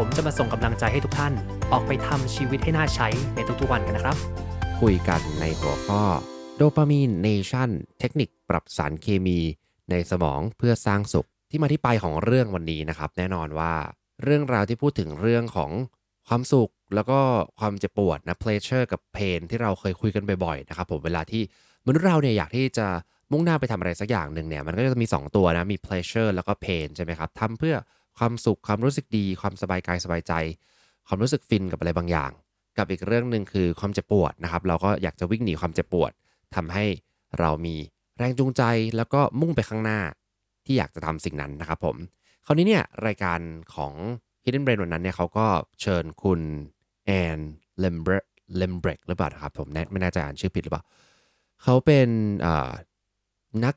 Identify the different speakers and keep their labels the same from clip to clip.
Speaker 1: ผมจะมาส่งกำลังใจให้ทุกท่าน ออกไปทำชีวิตให้น่าใช้ในทุกๆวันกันนะครับ
Speaker 2: คุยกันในหัวข้อโดปามีนเนชั่นเทคนิคปรับสารเคมีในสมองเพื่อสร้างสุขที่มาที่ไปของเรื่องวันนี้นะครับ แน่นอนว่าเรื่องราวที่พูดถึงเรื่องของความสุขแล้วก็ความเจ็บปวดนะ pleasure กับ pain ที่เราเคยคุยกันบ่อยๆนะครับผมเวลาที่มนุษย์เราเนี่ยอยากที่จะมุ่งหน้าไปทำอะไรสักอย่างหนึ่งเนี่ยมันก็จะมี 2 ตัวนะ มี pleasure แล้วก็ pain ใช่ไหมครับทำเพื่อ ความสุขความรู้สึกดี ความสบายกายสบายใจ ความรู้สึกฟินกับอะไรบางอย่าง กับอีกเรื่องหนึ่งคือความเจ็บปวดนะครับ เราก็อยากจะวิ่งหนีความเจ็บปวดทำให้เรามีแรงจูงใจแล้วก็มุ่งไปข้างหน้าที่อยากจะทำสิ่งนั้นนะครับผมคราวนี้เนี่ยรายการของ Hidden Brain วันนั้นเนี่ยเขาก็เชิญคุณแอนเลมเบรเลมเบรกหรือเปล่าครับผมแน่ไม่แน่ใจอ่านชื่อผิดหรือเปล่าเขาเป็นนัก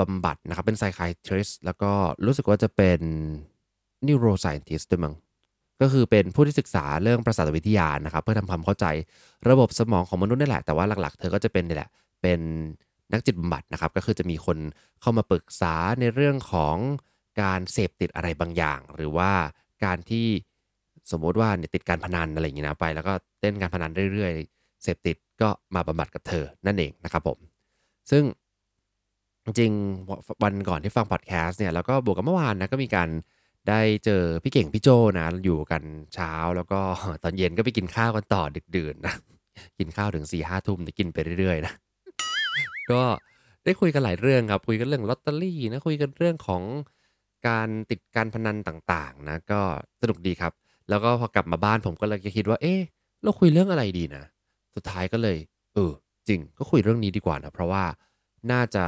Speaker 2: บำบัดนะครับ เป็น psychiatrist แล้วก็รู้สึกว่าจะเป็น neuroscientist ด้วยมั้งก็คือเป็นผู้ที่ศึกษาเรื่องประสาทวิทยานะครับ เพื่อทำความเข้าใจระบบสมองของมนุษย์นี่แหละ แต่ว่าหลักๆ เธอก็จะเป็นนี่แหละ เป็นนักจิตบำบัดนะครับ ก็คือจะมีคนเข้ามาปรึกษาในเรื่องของการเสพติดอะไรบางอย่าง หรือว่าการที่สมมติว่าเนี่ยติดการพนันอะไรอย่างเงี้ยนะไป แล้วก็เต้นการพนันเรื่อย ๆ เสพติดก็มาบำบัดกับเธอนั่นเองนะครับผม ซึ่ง จริงวันก่อนที่ฟังพอดแคสต์เนี่ยแล้วก็บวกกับเมื่อวานนะก็มีการได้เจอพี่เก่งพี่โจนะอยู่กันเช้าแล้วก็ตอนเย็นก็ไปกินข้าวกันต่อดึกดื่นนะกินข้าวถึง4ี่ห้าทุ่มกินไปเรื่อยๆนะก็ได้คุยกันหลายเรื่องครับคุยกันเรื่องลอตเตอรี่นะคุยกันเรื่องของการติดการพนันต่างๆนะก็สนุกดีครับ แล้วก็พอกลับมาบ้านผมก็เลยคิดว่าเอ๊ะเราคุยเรื่องอะไรดีนะ สุดท้ายก็เลย เออ จริงก็คุยเรื่องนี้ดีกว่านะเพราะว่าน่าจะ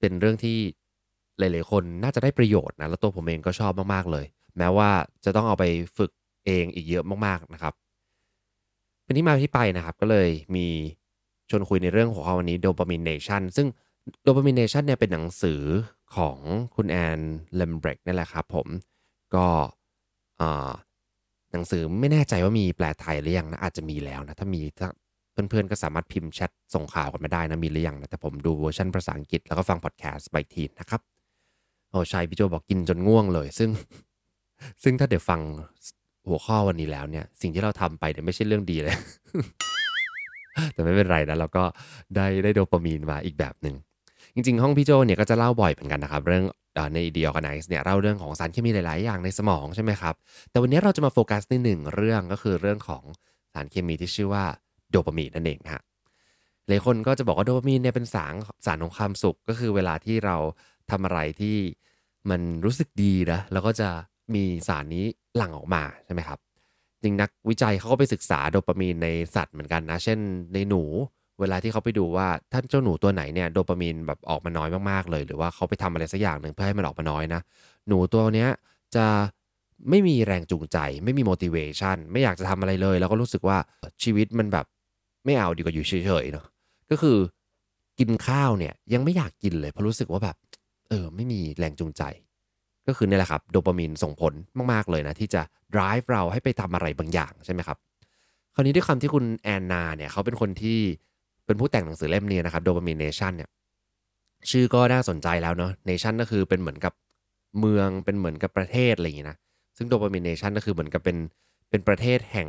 Speaker 2: เป็นเรื่องที่หลาย ๆ คนน่าจะได้ประโยชน์นะแล้วตัวผมเองก็ชอบมาก ๆ เลย แม้ว่าจะต้องเอาไปฝึกเองอีกเยอะมาก ๆ นะครับเป็นที่มาที่ไปนะครับ ก็เลยมีชวนคุยในเรื่องของวันนี้ Dopamination ซึ่ง Dopamine Nation เนี่ยเป็นหนังสือของคุณ Anna Lembke นี่แหละครับผมก็หนังสือไม่แน่ใจว่ามีแปลไทยหรือยังนะอาจจะมีแล้วนะ ถ้ามีถ้า เพื่อนๆ ก็สามารถพิมพ์แชทส่งข่าวกันมาได้นะมีหรือยังนะแต่ผมดูเวอร์ชันภาษาอังกฤษแล้วก็ฟังพอดแคสต์ไปทีนะครับโอ้ใช่พี่โจบอกกินจนง่วงเลย ซึ่ง ซึ่งถ้าเดี๋ยวฟังหัวข้อวันนี้แล้วเนี่ย สิ่งที่เราทำไปเนี่ยไม่ใช่เรื่องดีเลย แต่ไม่เป็นไรนะเราก็ได้ได้โดปามีนมาอีกแบบหนึ่งจริง ๆ ห้องพี่โจเนี่ยก็จะเล่าบ่อยเหมือนกันนะครับ เรื่องในเดียกันไนส์เนี่ยเล่าเรื่องของสารเคมีหลาย ๆ อย่างในสมองใช่ไหมครับ แต่วันนี้เราจะมาโฟกัสในหนึ่งเรื่องก็คือเรื่องของสารเคมีที่ชื่อว่า โดปามีนนั่นเองฮะหลายคนก็จะบอกว่าโดปามีนเนี่ยเป็นสารสารของความสุขก็คือเวลาที่เราทำอะไรที่มันรู้สึกดีนะแล้วก็จะมีสารนี้หลั่งออกมาใช่ไหมครับจริงนักวิจัยเขาก็ไปศึกษาโดปามีนในสัตว์เหมือนกันนะ เช่นในหนู เวลาที่เขาไปดูว่าท่านเจ้าหนูตัวไหนเนี่ยโดปามีนแบบออกมาน้อยมากๆเลย หรือว่าเขาไปทำอะไรสักอย่างหนึ่งเพื่อให้มันออกมาน้อยนะ หนูตัวเนี้ยจะไม่มีแรงจูงใจ ไม่มี motivation ไม่อยากจะทำอะไรเลย แล้วก็รู้สึกว่าชีวิตมันแบบ ไม่เอาดีกว่าอยู่เฉยๆเนาะก็คือกินข้าวเนี่ยยังไม่อยากกินเลยเพราะรู้สึกว่าแบบเออไม่มีแรงจูงใจ ก็คือนี่แหละครับโดปามีนส่งผลมากๆเลยนะที่จะ drive เราให้ไปทำอะไรบางอย่างใช่ไหมครับคราวนี้ด้วยคำที่คุณแอนนาเนี่ยเขาเป็นคนที่เป็นผู้แต่งหนังสือเล่มนี้นะครับโดปามีนเนชั่นเนี่ยชื่อก็น่าสนใจแล้วเนาะเนชั่นก็คือเป็นเหมือนกับเมืองเป็นเหมือนกับประเทศอะไรอย่างนี้นะซึ่งโดปามีนเนชั่นก็คือเหมือนกับเป็นเป็นประเทศแห่ง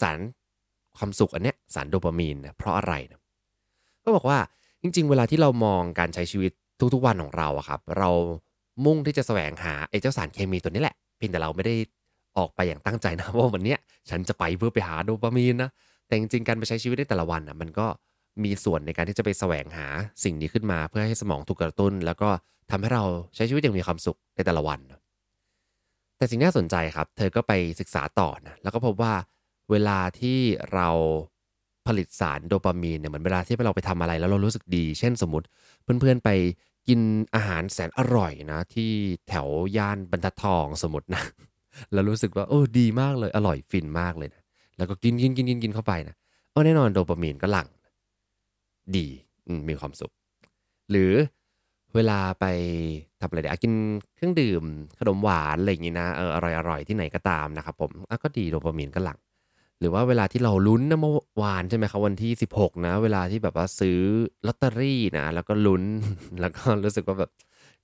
Speaker 2: สาร ความสุขอันเนี้ยสารโดปามีนเนี่ยเพราะอะไรนะก็บอกว่าจริง ๆ เวลาที่เรามองการใช้ชีวิตทุกๆวันของเราอะครับ เรามุ่งที่จะแสวงหาไอ้เจ้าสารเคมีตัวนี้แหละเพียงแต่เราไม่ได้ออกไปอย่างตั้งใจนะว่าวันเนี้ยฉันจะไปเพื่อไปหาโดปามีนนะแต่จริงๆการไปใช้ชีวิตในแต่ละวันอะมันก็มีส่วนในการที่จะไปแสวงหาสิ่งนี้ขึ้นมาเพื่อให้สมองถูกกระตุ้น แล้วก็ทำให้เราใช้ชีวิตอย่างมีความสุขในแต่ละวัน แต่สิ่งที่น่าสนใจครับ เธอก็ไปศึกษาต่อนะแล้วก็พบว่า เวลาที่เราผลิตสารโดปามีนเนี่ยเหมือนเวลาที่เราไปทำอะไรแล้วเรารู้สึกดี เช่นสมมติเพื่อนๆไปกินอาหารแสนอร่อยนะ ที่แถวย่านบรรทัดทองสมมตินะแล้วรู้สึกว่าโอ้ดีมากเลยอร่อยฟินมากเลยนะแล้วก็กินกินกินกินกินเข้าไปนะเออแน่นอนโดปามีนก็หลั่งดีมีความสุข หรือเวลาไปทำอะไรเดี๋ยวกินเครื่องดื่มขนมหวานอะไรอย่างนี้นะเอออร่อยอร่อยที่ไหนก็ตามนะครับผมก็ดีโดปามีนก็หลั่ง หรือว่าเวลาที่เราลุ้นนะเมื่อวานใช่ไหมครับวันที่ 16 นะ เวลาที่แบบว่าซื้อลอตเตอรี่นะ แล้วก็ลุ้น แล้วก็รู้สึกว่าแบบ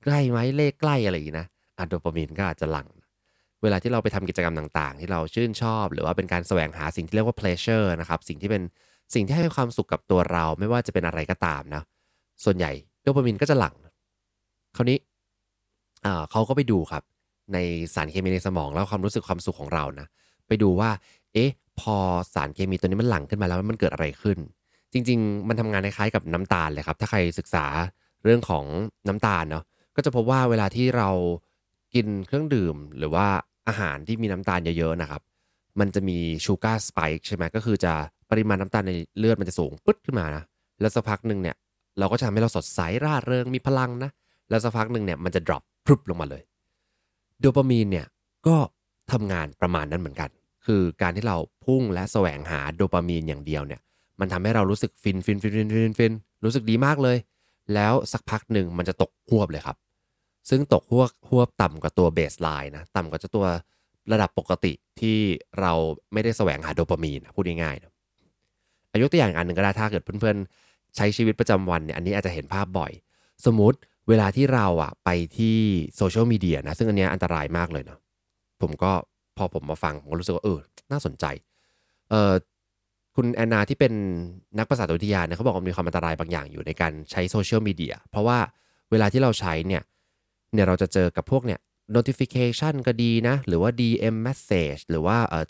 Speaker 2: ใกล้ไหมเลขใกล้อะไรอย่างนี้นะอะโดปามีนก็อาจจะหลั่งเวลาที่เราไปทำกิจกรรมต่างๆ ที่เราชื่นชอบ หรือว่าเป็นการแสวงหาสิ่งที่เรียกว่า pleasure นะครับ สิ่งที่เป็นสิ่งที่ให้ความสุขกับตัวเราไม่ว่าจะเป็นอะไรก็ตามนะ ส่วนใหญ่โดปามีนก็จะหลั่งคราวนี้เขาก็ไปดูครับ ในสารเคมีในสมองแล้วความรู้สึกความสุขของเรานะ ไปดูว่า เอ๊ะ พอสารเคมีตัวนี้มันหลั่งขึ้นมาแล้วมันเกิดอะไรขึ้น จริง ๆ มันทำงานคล้ายๆกับน้ำตาลเลยครับ ถ้าใครศึกษาเรื่องของน้ำตาลเนาะก็จะพบว่าเวลาที่เรากินเครื่องดื่ม หรือว่าอาหารที่มีน้ำตาลเยอะๆนะครับ มันจะมีชูการ์สไปค์ใช่ไหมก็คือจะปริมาณน้ำตาลในเลือดมันจะสูงปึ๊ดขึ้นมานะแล้วสักพักหนึ่งเนี่ยเราก็จะทำให้เราสดใสร่าเริงมีพลังนะแล้วสักพักหนึ่งเนี่ยมันจะ drop พรุบลงมาเลยโดปามีนเนี่ยก็ทำงานประมาณนั้นเหมือนกัน คือการที่เราพุ่งและแสวงหาโดปามีนอย่างเดียวเนี่ย มันทำให้เรารู้สึกฟินฟินฟินฟินฟินฟินรู้สึกดีมากเลย แล้วสักพักหนึ่งมันจะตกหวบเลยครับ ซึ่งตกหวบหวบต่ำกว่าตัว baseline นะต่ำกว่าจะตัวระดับปกติที่เราไม่ได้แสวงหาโดปามีนพูดง่ายๆนะอายุตัวอย่างอันหนึ่งก็ได้ถ้าเกิดเพื่อนๆ ใช้ชีวิตประจำวันเนี่ยอันนี้อาจจะเห็นภาพบ่อย สมมติเวลาที่เราอะไปที่โซเชียลมีเดียนะซึ่งอันนี้อันตรายมากเลยเนาะผมก็ พอผมมาฟังผมก็รู้สึกว่าเออน่าสนใจเออคุณแอนนาที่เป็นนักภาษาวิทยาเนี่ยเขาบอกว่ามีความอันตรายบางอย่างอยู่ในการใช้โซเชียลมีเดียเพราะว่าเวลาที่เราใช้เนี่ยเนี่ยเราจะเจอกับพวกเนี่ย notification ก็ดีนะ หรือว่า DM message หรือว่าเออ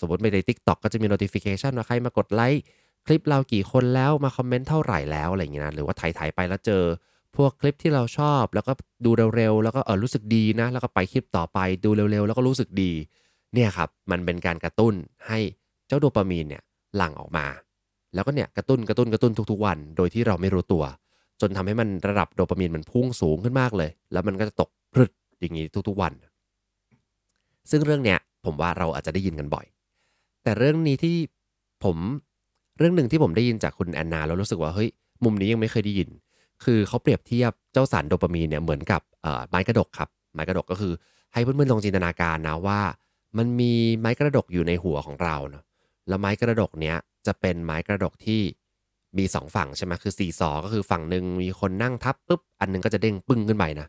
Speaker 2: สมมติไปใน TikTok ก็จะมี notification ว่าใครมากดไลค์คลิปเรากี่คนแล้วมาคอมเมนต์เท่าไหร่แล้วอะไรอย่างเงี้ยนะหรือว่าถ่ายๆไปแล้วเจอพวกคลิปที่เราชอบ แล้วก็ดูเร็วๆแล้วก็เออรู้สึกดีนะ แล้วก็ไปคลิปต่อไปดูเร็วๆ แล้วก็รู้สึกดี เนี่ยครับมันเป็นการกระตุ้นให้เจ้าโดปามีนเนี่ยหลั่งออกมา แล้วก็เนี่ยกระตุ้นกระตุ้นกระตุ้นทุกๆวัน โดยที่เราไม่รู้ตัว จนทำให้มันระดับโดปามีนมันพุ่งสูงขึ้นมากเลย แล้วมันก็จะตกพรึดอย่างนี้ทุกๆวัน ซึ่งเรื่องเนี้ยผมว่าเราอาจจะได้ยินกันบ่อย แต่เรื่องนี้ที่ผมเรื่องหนึ่งที่ผมได้ยินจากคุณแอนนาแล้วรู้สึกว่าเฮ้ยมุมนี้ยังไม่เคยได้ยิน คือเขาเปรียบเทียบเจ้าสารโดปามีนเนี่ยเหมือนกับไม้กระดกครับไม้กระดกก็คือ ให้เพื่อนๆลองจินตนาการนะว่า มันมีไม้กระดกอยู่ในหัวของเราเนาะแล้วไม้กระดกเนี้ยจะเป็นไม้กระดกที่มีสองฝั่งใช่ไหมคือสี่ซอก็คือฝั่งหนึ่งมีคนนั่งทับปุ๊บอันนึงก็จะเด้งปึ้งขึ้นไปนะ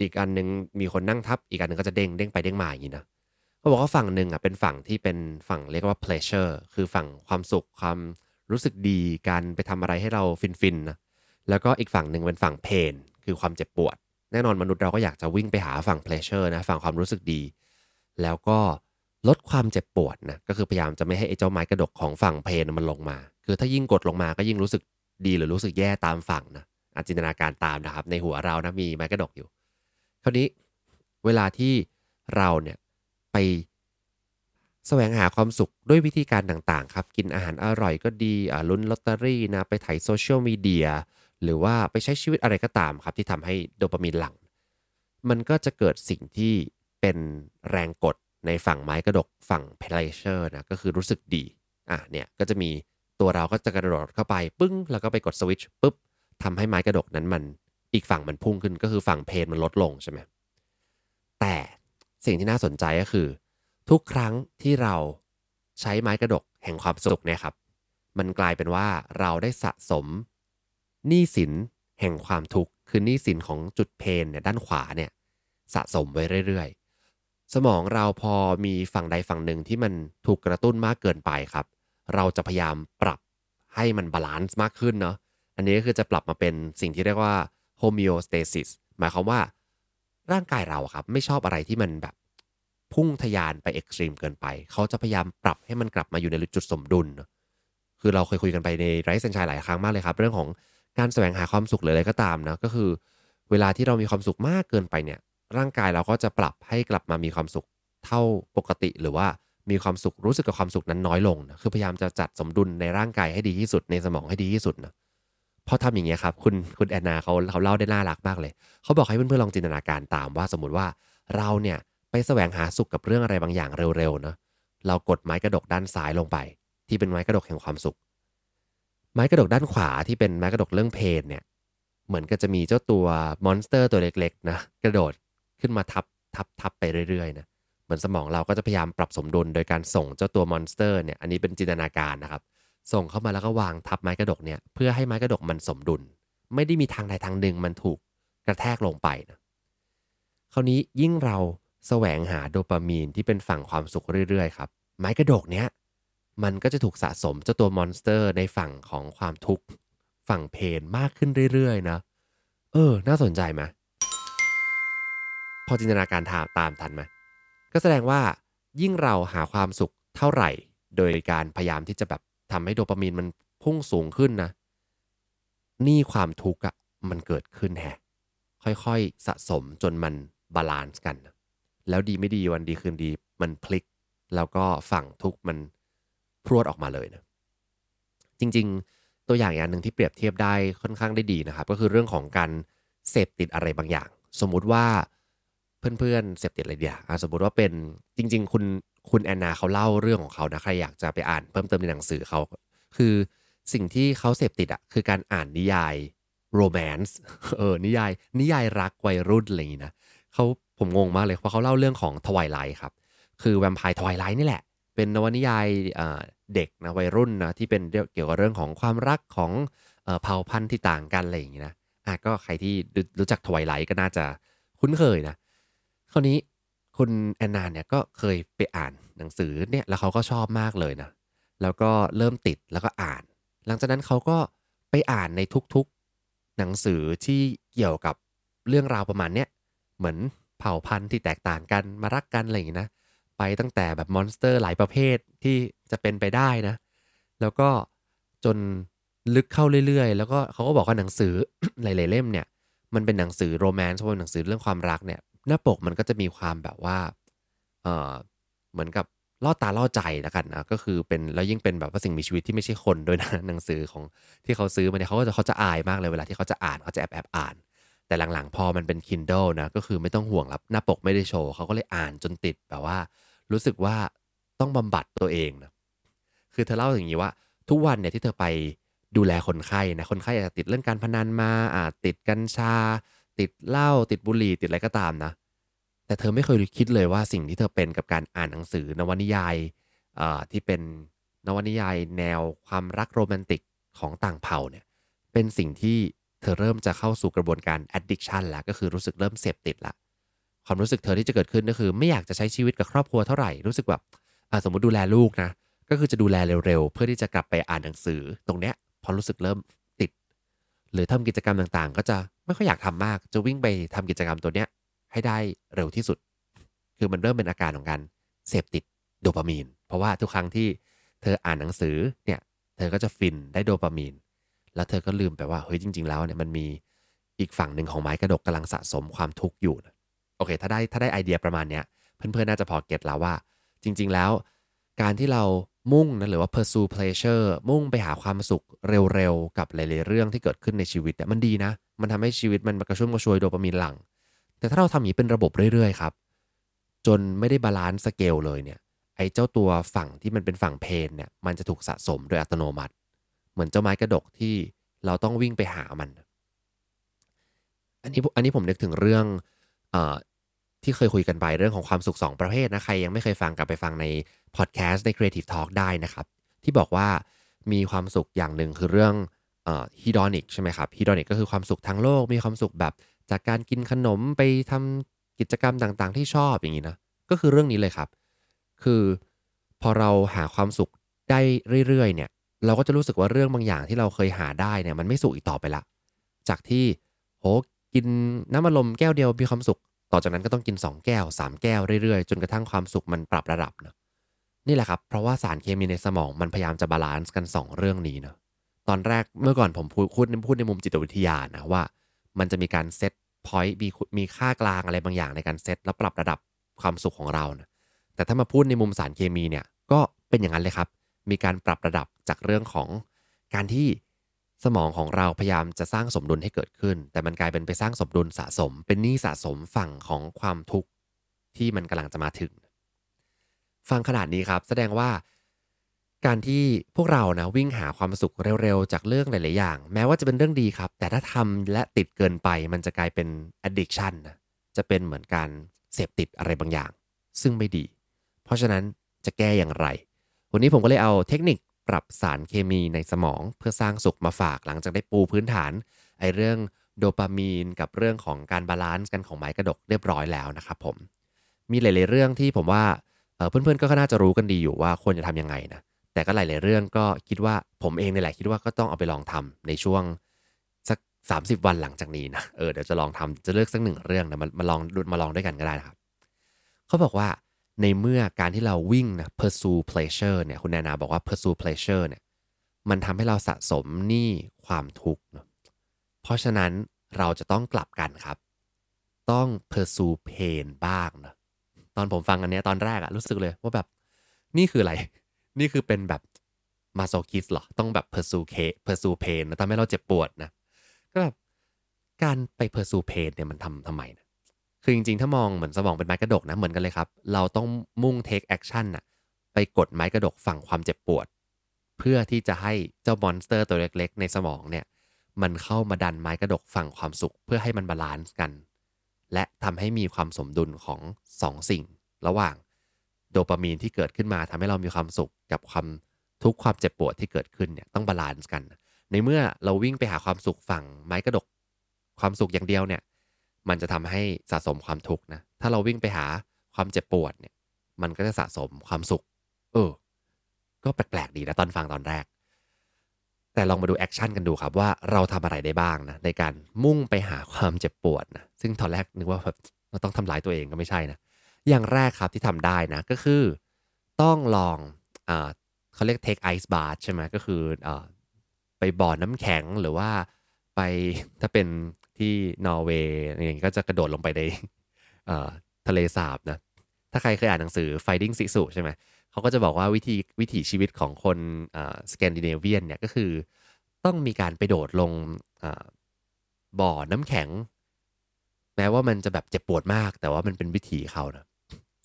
Speaker 2: อีกอันนึงมีคนนั่งทับ อีกอันนึงก็จะเด้งเด้งไปเด้งมาอย่างนี้นะเขาบอกว่าฝั่งหนึ่งอะเป็นฝั่งที่เป็นฝั่งเรียกว่า pleasure คือฝั่งความสุขความรู้สึกดีการไปทำอะไรให้เราฟินๆนะแล้วก็อีกฝั่งหนึ่งเป็นฝั่งเพนคือความเจ็บปวด แน่นอนมนุษย์เราก็อยากจะวิ่งไปหาฝั่งเพลชเชอร์นะฝั่งความรู้สึกดี แล้วก็ลดความเจ็บปวดนะก็คือพยายามจะไม่ให้ไอ้เจ้าไม้กระดกของฝั่งเพนมันลงมา คือถ้ายิ่งกดลงมาก็ยิ่งรู้สึกดีหรือรู้สึกแย่ตามฝั่งนะอาจินตนาการตามนะครับ ในหัวเรานะมีไม้กระดกอยู่ คราวนี้เวลาที่เราเนี่ยไปแสวงหาความสุขด้วยวิธีการต่างๆ ครับ กินอาหารอร่อยก็ดีลุ้นลอตเตอรี่นะไปถ่ายโซเชียลมีเดียหรือว่าไปใช้ชีวิตอะไรก็ตามครับ ที่ทำให้โดปามีนหลั่งมันก็จะเกิดสิ่งที่ เป็นแรงกดในฝั่งไม้กระดกฝั่ง pleasure นะก็คือรู้สึกดีอะเนี่ยก็จะมีตัวเราก็จะกระโดดเข้าไปปึ้ง แล้วก็ไปกดสวิตช์ปุ๊บทำให้ไม้กระดกนั้นมันอีกฝั่งมันพุ่งขึ้นก็คือฝั่งเพนมันลดลงใช่ไหมแต่สิ่งที่น่าสนใจก็คือ ทุกครั้งที่เราใช้ไม้กระดกแห่งความสุขเนี่ยครับ มันกลายเป็นว่าเราได้สะสมหนี้สินแห่งความทุกข์คือหนี้สินของจุดเพนเนี่ยด้านขวาเนี่ยสะสมไว้เรื่อยๆ สมองเราพอมีฝั่งใดฝั่งหนึ่งที่มันถูกกระตุ้นมากเกินไปครับ เราจะพยายามปรับให้มัน balance มากขึ้นเนาะอันนี้ก็คือจะปรับมาเป็นสิ่งที่เรียกว่า homeostasis หมายความว่าร่างกายเราครับ ไม่ชอบอะไรที่มันแบบพุ่งทะยานไป extreme เกินไป เขาจะพยายามปรับให้มันกลับมาอยู่ในจุดสมดุล คือเราเคยคุยกันไปใน Rise & Shine หลายครั้งมากเลยครับ เรื่องของการแสวงหาความสุขหรืออะไรก็ตามนะก็คือ เวลาที่เรามีความสุขมากเกินไปเนี่ย ร่างกายเราก็จะปรับให้กลับมามีความสุขเท่าปกติหรือว่ามีความสุขรู้สึกกับความสุขนั้นน้อยลงนะคือพยายามจะจัดสมดุลในร่างกายให้ดีที่สุดในสมองให้ดีที่สุดนะพอทำอย่างเงี้ยครับคุณคุณแอนนาเขาเขาเล่าได้น่ารักมากเลย เขาบอกให้เพื่อนๆลองจินตนาการตามว่าสมมติว่าเราเนี่ยไปแสวงหาสุขกับเรื่องอะไรบางอย่างเร็วๆเนาะเรากดไม้กระดกด้านซ้ายลงไป ที่เป็นไม้กระดกแห่งความสุข ไม้กระดกด้านขวาที่เป็นไม้กระดกเรื่อง pain เนี่ยเหมือนก็จะมีเจ้าตัว monster ตัวเล็กๆนะกระโดด ขึ้นมาทับทับทับไปเรื่อยๆนะเหมือนสมองเราก็จะพยายามปรับสมดุลโดยการส่งเจ้าตัว monster เนี่ยอันนี้เป็นจินตนาการนะครับ ส่งเข้ามาแล้วก็วางทับไม้กระดกเนี่ยเพื่อให้ไม้กระดกมันสมดุล ไม่ได้มีทางใดทางหนึ่งมันถูกกระแทกลงไปนะคราวนี้ยิ่งเราแสวงหาโดปามีนที่เป็นฝั่งความสุขเรื่อยๆครับไม้กระดกเนี้ยมันก็จะถูกสะสมเจ้าตัว monster ในฝั่งของความทุกข์ฝั่ง pain มากขึ้นเรื่อยๆนะ เออ น่าสนใจไหม พอจินตนาการตามตามทันไหมก็แสดงว่ายิ่งเราหาความสุขเท่าไหร่ โดยการพยายามที่จะแบบทำให้โดปามีนมันพุ่งสูงขึ้นนะ นี่ความทุกข์อะมันเกิดขึ้นแฮะค่อยๆสะสมจนมันbalance กัน แล้วดีไม่ดีวันดีคืนดีมันพลิก แล้วก็ฝั่งทุกข์มันพรวดออกมาเลยนะ จริงๆ ตัวอย่างอย่างหนึ่งที่เปรียบเทียบได้ค่อนข้างได้ดีนะครับ ก็คือเรื่องของการเสพติดอะไรบางอย่าง สมมุติว่า เพื่อนๆเสพติดอะไรดีอะสมมติว่าเป็นจริง ๆ คุณคุณแอนนาเขาเล่าเรื่องของเขานะใครอยากจะไปอ่านเพิ่มเติมในหนังสือเขาคือสิ่งที่เขาเสพติดอะคือการอ่านนิยายโรแมนต์เออนิยายนิยายรักวัยรุ่นอะไรอย่างนี้นะเขาผมงงมากเลยเพราะเขาเล่าเรื่องของทวายไลท์ครับ คือแวมไพร์ทวายไลท์นี่แหละ เป็นนวนิยายเด็กนะวัยรุ่นนะที่เป็นเกี่ยวกับเรื่องของความรักของเผ่าพันธุ์ที่ต่างกันอะไรอย่างนี้นะอะก็ใครที่รู้จักทวายไลท์ก็น่าจะคุ้นเคยนะ คราวนี้คุณแอนนาเนี่ยก็เคยไปอ่านหนังสือเนี่ยแล้วเขาก็ชอบมากเลยนะ แล้วก็เริ่มติดแล้วก็อ่าน หลังจากนั้นเขาก็ไปอ่านในทุกๆหนังสือที่เกี่ยวกับเรื่องราวประมาณเนี้ยเหมือนเผ่าพันธุ์ที่แตกต่างกันมารักกันอะไรอย่างนี้นะไปตั้งแต่แบบมอนสเตอร์หลายประเภทที่จะเป็นไปได้นะ แล้วก็จนลึกเข้าเรื่อยๆ แล้วก็เขาก็บอกว่าหนังสือหลายๆเล่มเนี่ย มันเป็นหนังสือโรแมนต์เพราะหนังสือเรื่องความรักเนี่ย หน้าปกมันก็จะมีความแบบว่าเออเหมือนกับล่อตาล่อใจแล้วกันนะก็คือเป็นแล้วยิ่งเป็นแบบว่าสิ่งมีชีวิตที่ไม่ใช่คนด้วยนะหนังสือของที่เขาซื้อมาเนี่ยเขาก็จะเขาจะอายมากเลยเวลาที่เขาจะอ่านเขาจะแอบแอบอ่าน แต่หลังๆ พอมันเป็น Kindle นะก็คือไม่ต้องห่วงรับหน้าปกไม่ได้โชว์เขาก็เลยอ่านจนติดแบบว่า รู้สึกว่าต้องบำบัดตัวเองนะคือเธอเล่าอย่างนี้ว่า ทุกวันเนี่ยที่เธอไปดูแลคนไข้นะคนไข้อาจจะติดเรื่องการพนันมาอาจติดกัญชา ติดเหล้าติดบุหรี่ติดอะไรก็ตามนะ แต่เธอไม่เคยคิดเลยว่าสิ่งที่เธอเป็นกับการอ่านหนังสือนวนิยายที่เป็นนวนิยายแนวความรักโรแมนติกของต่างเผ่าเนี่ยเป็นสิ่งที่เธอเริ่มจะเข้าสู่กระบวนการ addiction แล้วก็คือรู้สึกเริ่มเสพติดละความรู้สึกเธอที่จะเกิดขึ้นก็คือ ไม่อยากจะใช้ชีวิตกับครอบครัวเท่าไหร่รู้สึกแบบสมมติดูแลลูกนะก็คือจะดูแลเร็วๆ เพื่อที่จะกลับไปอ่านหนังสือตรงเนี้ยพอรู้สึกเริ่ม หรือทำกิจกรรมต่างๆ ก็จะไม่ค่อยอยากทำมาก จะวิ่งไปทำกิจกรรมตัวเนี้ยให้ได้เร็วที่สุด คือมันเริ่มเป็นอาการของการเสพติดโดปามีน เพราะว่าทุกครั้งที่เธออ่านหนังสือเนี่ย เธอก็จะฟินได้โดปามีน แล้วเธอก็ลืมไปว่าเฮ้ยจริง ๆ แล้วเนี่ยมันมีอีกฝั่งหนึ่งของไม้กระดกกำลังสะสมความทุกข์อยู่นะโอเค ถ้าได้ถ้าได้ไอเดียประมาณเนี้ยเพื่อนๆน่าจะพอเก็ตแล้วว่า จริง ๆ แล้ว การที่เรา มุ่งนะหรือว่า pursue pleasure มุ่งไปหาความสุขเร็วๆ กับหลายๆเรื่องที่เกิดขึ้นในชีวิตมันดีนะ มันทำให้ชีวิตมันกระชุ่มกระชวยโดปามีนหลั่ง แต่ถ้าเราทำอย่างนี้เป็นระบบเรื่อยๆครับ จนไม่ได้ balance scale เลยเนี่ยไอ้เจ้าตัวฝั่งที่มันเป็นฝั่ง pain เนี่ยมันจะถูกสะสมโดยอัตโนมัติ เหมือนเจ้าไม้กระดกที่เราต้องวิ่งไปหามัน อันนี้อันนี้ผมนึกถึงเรื่องอที่เคยคุยกันไปเรื่องของความสุข 2 ประเภทนะใครยังไม่เคยฟังกลับไปฟังใน พอดแคสต์ใน Creative Talk ได้นะครับ ที่บอกว่ามีความสุขอย่างหนึ่งคือเรื่อง hedonic ใช่ไหมครับ hedonic ก็คือความสุขทางโลกมีความสุขแบบจากการกินขนมไปทำกิจกรรมต่างๆ ที่ชอบอย่างนี้นะก็คือเรื่องนี้เลยครับ คือพอเราหาความสุขได้เรื่อยๆเนี่ยเราก็จะรู้สึกว่าเรื่องบางอย่างที่เราเคยหาได้เนี่ยมันไม่สุขอีกต่อไปละ จากที่โหกินน้ำอัดลมแก้วเดียวมีความสุข ต่อจากนั้นก็ต้องกิน 2 แก้ว 3 แก้วเรื่อยๆ จนกระทั่งความสุขมันปรับระดับนะ นี่แหละครับ เพราะว่าสารเคมีในสมองมันพยายามจะ balance กัน 2 เรื่องนี้เนาะตอนแรกเมื่อก่อนผมพูดพูดพูดในมุมจิตวิทยานะว่า มันจะมีการ set point มีมีค่ากลางอะไรบางอย่างในการเซตแล้วปรับระดับความสุขของเรานะแต่ถ้ามาพูดในมุมสารเคมีเนี่ยก็เป็นอย่างนั้นเลยครับ มีการปรับระดับจากเรื่องของการที่สมองของเราพยายามจะสร้างสมดุลให้เกิดขึ้น แต่มันกลายเป็นไปสร้างสมดุลสะสม เป็นหนี้สะสมฝั่งของความทุกข์ที่มันกำลังจะมาถึง ฟังขนาดนี้ครับ แสดงว่า การที่พวกเรานะวิ่งหาความสุขเร็วๆ จากเรื่องหลายๆอย่าง แม้ว่าจะเป็นเรื่องดีครับ แต่ถ้าทำและติดเกินไป มันจะกลายเป็น addiction นะจะเป็นเหมือนการเสพติดอะไรบางอย่าง ซึ่งไม่ดี เพราะฉะนั้นจะแก้อย่างไร วันนี้ผมก็เลยเอาเทคนิคปรับสารเคมีในสมอง เพื่อสร้างสุขมาฝากหลังจากได้ปูพื้นฐานไอ้เรื่องโดปามีนกับเรื่องของการ balance กันของไม้กระดกเรียบร้อยแล้วนะครับผม มีหลาย ๆ เรื่องที่ผมว่า เพื่อนๆก็น่าจะรู้กันดีอยู่ว่าควรจะทำยังไงนะแต่ก็หลายๆเรื่องก็คิดว่าผมเองนี่แหละคิดว่าก็ต้องเอาไปลองทำในช่วงสัก 30 วันหลังจากนี้นะเออเดี๋ยวจะลองทำจะเลือกสักหนึ่งเรื่องนะมามาลองมาลองด้วยกันก็ได้นะครับเขาบอกว่าในเมื่อการที่เราวิ่งนะ pursue pleasure เนี่ยคุณแนนาบอกว่า pursue pleasure เนี่ยมันทำให้เราสะสมหนี้ความทุกข์เนาะเพราะฉะนั้นเราจะต้องกลับกันครับ ต้อง pursue pain บ้างนะ ตอนผมฟังอันนี้ตอนแรกอะรู้สึกเลยว่าแบบนี่คืออะไร นี่คือเป็นแบบมาโซคิสเหรอ ต้องแบบ pursue c pursue pain นะทำให้เราเจ็บปวดนะ ก็แบบการไป pursue pain เนี่ยมันทำทำไมนะคือจริงๆ ถ้ามองเหมือนสมองเป็นไม้กระดกนะ เหมือนกันเลยครับ เราต้องมุ่ง take action นะไปกดไม้กระดกฝั่งความเจ็บปวด เพื่อที่จะให้เจ้ามอนสเตอร์ตัวเล็กๆ ในสมองเนี่ย มันเข้ามาดันไม้กระดกฝั่งความสุข เพื่อให้มันบาลานซ์กัน และทำให้มีความสมดุลของ2สสิ่ง ระหว่างโดปามีนที่เกิดขึ้นมาทำให้เรามีความสุขกับความทุกความเจ็บปวดที่เกิดขึ้นเนี่ยต้องบาลานซ์กัน ในเมื่อเราวิ่งไปหาความสุขฝั่งไม้กระดกความสุขอย่างเดียวเนี่ยมันจะทำให้สะสมความทุกข์นะ ถ้าเราวิ่งไปหาความเจ็บปวดเนี่ย มันก็จะสะสมความสุข เออ ก็แปลกๆดีนะตอนฟังตอนแรก แต่ลองมาดู action กันดูครับว่าเราทำอะไรได้บ้างนะในการมุ่งไปหาความเจ็บปวดนะซึ่งตอนแรกนึกว่าแบบเราต้องทำร้ายตัวเองก็ไม่ใช่นะอย่างแรกครับที่ทำได้นะก็คือ ต้องลองอ่าเขาเรียก take ice bath ใช่ไหมก็คืออ่าไปบ่อน้ำแข็งหรือว่าไปถ้าเป็นที่นอร์เวย์อย่างนี้ก็จะกระโดดลงไปในทะเลสาบนะถ้าใครเคยอ่านหนังสือ Finding Sisu ใช่ไหม เขาก็จะบอกว่าวิธีวิถีชีวิตของคนสแกนดิเนเวียนเนี่ยก็คือต้องมีการไปโดดลงบ่อน้ำแข็ง แม้ว่ามันจะแบบเจ็บปวดมาก แต่ว่ามันเป็นวิถีเขานะ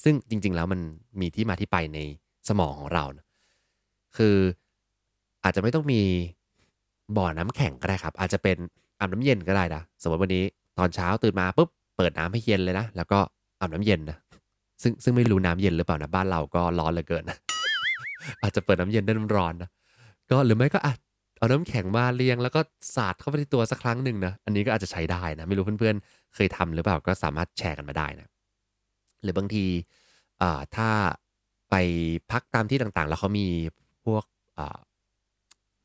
Speaker 2: ซึ่งจริง ๆ แล้วมันมีที่มาที่ไปในสมองของเรานะคืออาจจะไม่ต้องมีบ่อน้ำแข็งก็ได้ครับ อาจจะเป็นอาบน้ำเย็นก็ได้นะสมมติวันนี้ตอนเช้าตื่นมาปุ๊บเปิดน้ำให้เย็นเลยนะแล้วก็อาบน้ำเย็นนะ ซึ่งซึ่งไม่รู้น้ำเย็นหรือเปล่านะบ้านเราก็ร้อนเหลือเกินนะอาจจะเปิดน้ำเย็นได้น้ำร้อนนะก็หรือไม่ก็อาจเอาน้ำแข็งมาเรียง แล้วก็สาดเข้าไปที่ตัวสักครั้งหนึ่งนะอันนี้ก็อาจจะใช้ได้นะไม่รู้เพื่อนๆ เคยทำหรือเปล่าก็สามารถแชร์กันมาได้นะหรือบางทีอ่าถ้าไปพักตามที่ต่างๆ แล้วเขามีพวกอ่า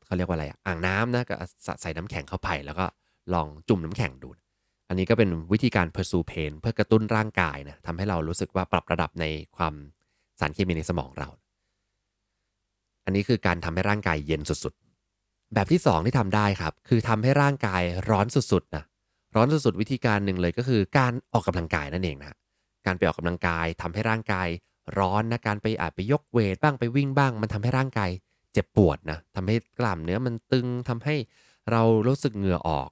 Speaker 2: เขาเรียกว่าอะไรอ่างน้ำนะก็ใส่น้ำแข็งเข้าไปแล้วก็ลองจุ่มน้ำแข็งดู อันนี้ก็เป็นวิธีการ pursue pain เพื่อกระตุ้นร่างกายนะทำให้เรารู้สึกว่าปรับระดับในความสารเคมีในสมองเรา อันนี้คือการทำให้ร่างกายเย็นสุดๆ แบบที่ 2 ที่ทำได้ครับ คือทำให้ร่างกายร้อนสุดๆนะร้อนสุดๆ วิธีการหนึ่งเลยก็คือการออกกำลังกายนั่นเองนะการไปออกกำลังกายทำให้ร่างกายร้อนนะการไปอาจไปยกเวทบ้างไปวิ่งบ้าง มันทำให้ร่างกายเจ็บปวดนะทำให้กล้ามเนื้อมันตึงทำให้เรารู้สึกเหงื่อออก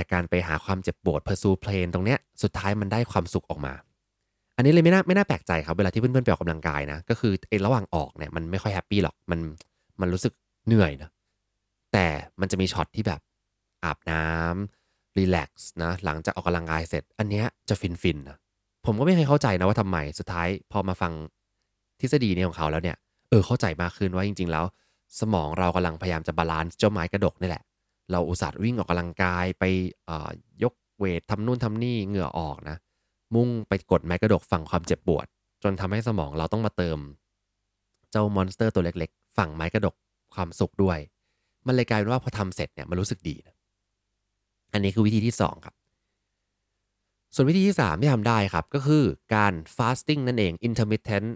Speaker 2: แต่การไปหาความเจ็บปวด pursue pain ตรงเนี้ยสุดท้ายมันได้ความสุขออกมา อันนี้เลยไม่น่าไม่น่าแปลกใจครับเวลาที่เพื่อนๆไปออกกำลังกายนะก็คือไอ้ระหว่างออกเนี่ยมันไม่ค่อย happy หรอกมันมันรู้สึกเหนื่อยนะแต่มันจะมีช็อตที่แบบอาบน้ำ relax นะหลังจากออกกำลังกายเสร็จ อันเนี้ยจะฟินฟินนะผมก็ไม่เคยเข้าใจนะว่าทำไมสุดท้ายพอมาฟังทฤษฎีนี้ของเขาแล้วเนี่ยเออเข้าใจมากขึ้นว่าจริง ๆ แล้ว สมองเรากำลังพยายามจะบาลานซ์เจ้าไม้กระดกนี่แหละ เราอุตส่าห์วิ่งออกกำลังกายไปยกเวททำนู่นทำนี่เหงื่อออกนะ มุ่งไปกดไม้กระดกฝั่งความเจ็บปวด จนทำให้สมองเราต้องมาเติม เจ้ามอนสเตอร์ตัวเล็กๆ ฝั่งไม้กระดกความสุขด้วย มันเลยกลายเป็นว่าพอทำเสร็จเนี่ยมันรู้สึกดีนะอันนี้คือวิธีที่ 2 ครับ ส่วนวิธีที่ 3 ที่ทำได้ครับ ก็คือการ fasting นั่นเอง intermittent